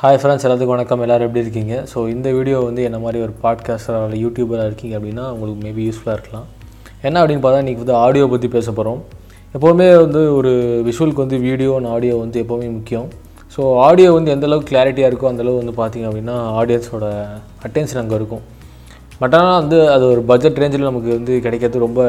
Hi friends எல்லாத்துக்கும் வணக்கம். எல்லோரும் எப்படி இருக்கீங்க? ஸோ இந்த வீடியோ வந்து என்ன மாதிரி ஒரு பாட்காஸ்டராக இல்லை யூடியூபராக இருக்கீங்க அப்படின்னா உங்களுக்கு மேபி யூஸ்ஃபுல்லாக இருக்கலாம். என்ன அப்படின்னு பார்த்தா இன்றைக்கி வந்து ஆடியோ பற்றி பேச போகிறோம் எப்போவுமே வந்து ஒரு விஷுவலுக்கு வந்து வீடியோ அண்ட் ஆடியோ வந்து எப்போவுமே முக்கியம். ஸோ ஆடியோ வந்து எந்தளவுக்கு கிளாரிட்டியாக இருக்கோ அந்தளவு வந்து பார்த்திங்க அப்படின்னா ஆடியன்ஸோட அட்டென்ஷன் அங்கே இருக்கும். பட் ஆனால் வந்து அது ஒரு பட்ஜெட் ரேஞ்சில் நமக்கு வந்து கிடைக்கிறது ரொம்ப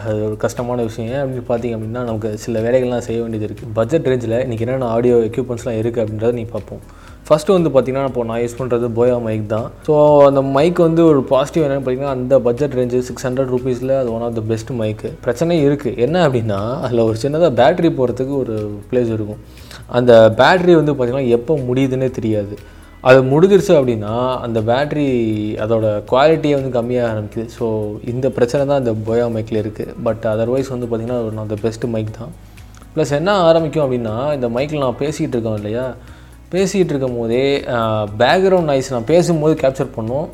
அது ஒரு கஷ்டமான விஷயம். ஏன் அப்படின்னு பார்த்தீங்க அப்படின்னா நமக்கு சில வேலைகள்லாம் செய்ய வேண்டியது இருக்குது பட்ஜெட் ரேஞ்சில் இன்றைக்கி என்னென்ன ஆடியோ எக்யூப்மெண்ட்ஸ்லாம் இருக்குது அப்படின்றத நீ பார்ப்போம். ஃபஸ்ட்டு வந்து பார்த்திங்கன்னா இப்போ நான் யூஸ் பண்ணுறது போயா மைக் தான். ஸோ அந்த மைக் வந்து ஒரு பாசிட்டிவ் என்னென்னு பார்த்தீங்கன்னா அந்த பட்ஜெட் ரேஞ்சு சிக்ஸ் ஹண்ட்ரட் ருபீஸில் அது ஒன் ஆஃப் த பெஸ்ட் மைக்கு பிரச்சனை இருக்குது என்ன அப்படின்னா அதில் ஒரு சின்னதாக பேட்ரி போகிறதுக்கு ஒரு ப்ளேஸ் இருக்கும். அந்த பேட்ரி வந்து பார்த்திங்கன்னா எப்போ முடியுதுன்னே தெரியாது. அது முடிஞ்சிருச்சு அப்படின்னா அந்த பேட்ரி அதோட குவாலிட்டியை வந்து கம்மியாக ஆரம்பிக்குது. ஸோ இந்த பிரச்சனை தான் இந்த போயா மைக்கில் இருக்குது பட் அதர்வைஸ் வந்து பார்த்திங்கன்னா one of the best mic தான். ப்ளஸ் என்ன ஆரம்பிக்கும் அப்படின்னா இந்த மைக்கில் நான் பேசிகிட்டு இருக்கோம் இல்லையா? பேசிகிட்டு இருக்கும் போதே பேக்ரவுண்ட் நாய்ஸ் நான் பேசும்போது கேப்சர் பண்ணும்.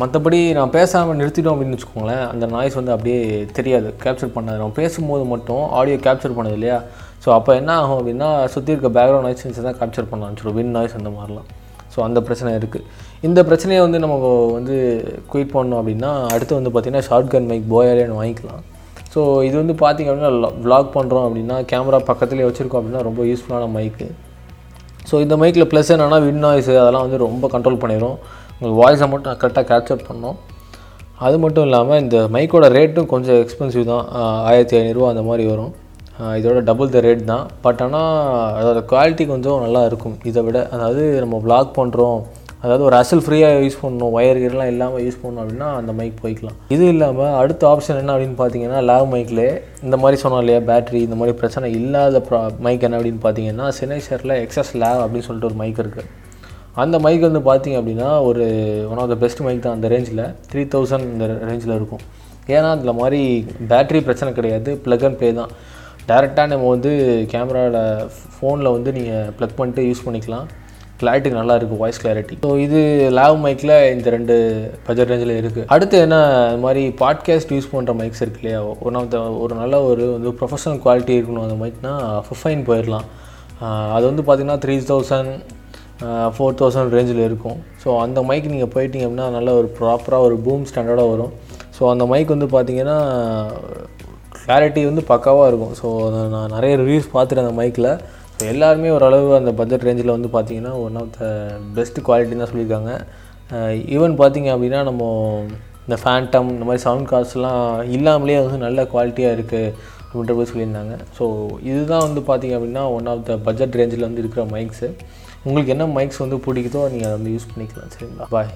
மற்றபடி நான் பேசாமல் நிறுத்திட்டோம் அப்படின்னு வச்சுக்கோங்களேன் அந்த நாய்ஸ் வந்து அப்படியே தெரியாது கேப்சர் பண்ணாது. நம்ம பேசும்போது மட்டும் ஆடியோ கேப்சர் பண்ணது இல்லையா? ஸோ அப்போ என்ன ஆகும் அப்படின்னா சுற்றி இருக்க பேக்ரவுண்ட் நாய்ஸ் தான் கேப்சர் பண்ண ஆரம்பிச்சிடும். வின் நாய்ஸ் அந்த மாதிரிலாம். ஸோ அந்த பிரச்சனை இருக்குது இந்த பிரச்சனையை வந்து நம்ம வந்து குயிட் பண்ணோம் அப்படின்னா அடுத்து வந்து பார்த்திங்கன்னா ஷார்ட் கன் மைக் போயாலேன்னு வாங்கிக்கலாம். ஸோ இது வந்து பார்த்திங்க அப்படின்னா வ்ளாக் பண்ணுறோம் அப்படின்னா கேமரா பக்கத்துலேயே வச்சுருக்கோம் அப்படின்னா ரொம்ப யூஸ்ஃபுல்லான மைக்கு ஸோ இந்த மைக்கில் ப்ளஸ் என்னென்னா வின் நாய்ஸு அதெல்லாம் வந்து ரொம்ப கண்ட்ரோல் பண்ணிடும் உங்களுக்கு வாய்ஸை மட்டும் கரெக்டாக கேப்சர் பண்ணோம். அது மட்டும் இல்லாமல் இந்த மைக்கோட ரேட்டும் கொஞ்சம் எக்ஸ்பென்சிவ் தான். ஆயிரத்தி ஐநூறுரூவா அந்த மாதிரி வரும். இதோட டபுள் த ரேட் தான். பட் ஆனால் அதோட குவாலிட்டி கொஞ்சம் நல்லா இருக்கும். இதை விட அதாவது நம்ம வ்ளாக் பண்ணுறோம் அதாவது ஒரு அசல் ஃப்ரீயாக யூஸ் பண்ணணும் ஒயர் கீரெலாம் இல்லாமல் யூஸ் பண்ணணும் அப்படின்னா அந்த மைக் போய்க்கலாம். இது இல்லாமல் அடுத்த ஆப்ஷன் என்ன அப்படின்னு பார்த்தீங்கன்னா லேவ் மைக்கில் இந்த மாதிரி சொன்னோம் இல்லையா பேட்ரி இந்த மாதிரி பிரச்சனை இல்லாத ப்ரா மைக் என்ன அப்படின்னு பார்த்தீங்கன்னா சினைசரில் எக்ஸஸ் லேவ் அப்படின்னு சொல்லிட்டு ஒரு மைக் இருக்குது அந்த மைக் வந்து பார்த்திங்க அப்படின்னா ஒரு one of the best mic தான் அந்த ரேஞ்சில் த்ரீ தௌசண்ட் இந்த ரேஞ்சில் இருக்கும். ஏன்னா அதில் மாதிரி பேட்ரி பிரச்சனை கிடையாது ப்ளக் அண்ட் ப்ளே தான். டேரெக்டாக நம்ம வந்து கேமராவில் ஃபோனில் வந்து நீங்கள் ப்ளக் பண்ணிட்டு யூஸ் பண்ணிக்கலாம். கிளாரிட்டி நல்லா இருக்குது வாய்ஸ் கிளாரிட்டி ஸோ இது லாவ் மைக்கில் இந்த ரெண்டு பட்ஜெட் ரேஞ்சில் இருக்குது அடுத்து என்ன இது மாதிரி பாட்காஸ்ட் யூஸ் பண்ணுற மைக்ஸ் இருக்கு இல்லையா? ஒன் ஆஃப் த ஒரு நல்ல ஒரு வந்து ப்ரொஃபஷனல் குவாலிட்டி இருக்கணும் அந்த மைக்னா ஃபிஃபைன் போயிடலாம் அது வந்து பார்த்திங்கன்னா த்ரீ தௌசண்ட் ஃபோர் தௌசண்ட் ரேஞ்சில் இருக்கும். ஸோ அந்த மைக் நீங்கள் போயிட்டீங்க அப்படின்னா நல்ல ஒரு ப்ராப்பராக ஒரு பூம் ஸ்டாண்டர்டாக வரும். ஸோ அந்த மைக் வந்து பார்த்திங்கன்னா கிளாரிட்டி வந்து பக்காவாக இருக்கும். ஸோ நான் நிறைய ரிவ்யூஸ் பார்த்துட்டேன் அந்த மைக்கில் எல்லாருமே ஓரளவு அந்த பட்ஜெட் ரேஞ்சில் வந்து பார்த்திங்கன்னா ஒன் ஆஃப் த பெஸ்ட் குவாலிட்டின்னு தான் சொல்லியிருக்காங்க. ஈவன் பார்த்திங்க அப்படின்னா நம்ம இந்த ஃபேண்டம் இந்த மாதிரி சவுண்ட் கார்ஸ்லாம் இல்லாமலே வந்து நல்ல குவாலிட்டியாக இருக்குது அப்படின்ற போய் சொல்லியிருந்தாங்க. ஸோ இதுதான் வந்து பார்த்திங்க அப்படின்னா ஒன் ஆஃப் த பட்ஜெட் ரேஞ்சில் வந்து இருக்கிற மைக்ஸு உங்களுக்கு என்ன மைக்ஸ் வந்து பிடிக்குதோ நீங்கள் அதை வந்து யூஸ் பண்ணிக்கலாம். சரிங்களா? பாய்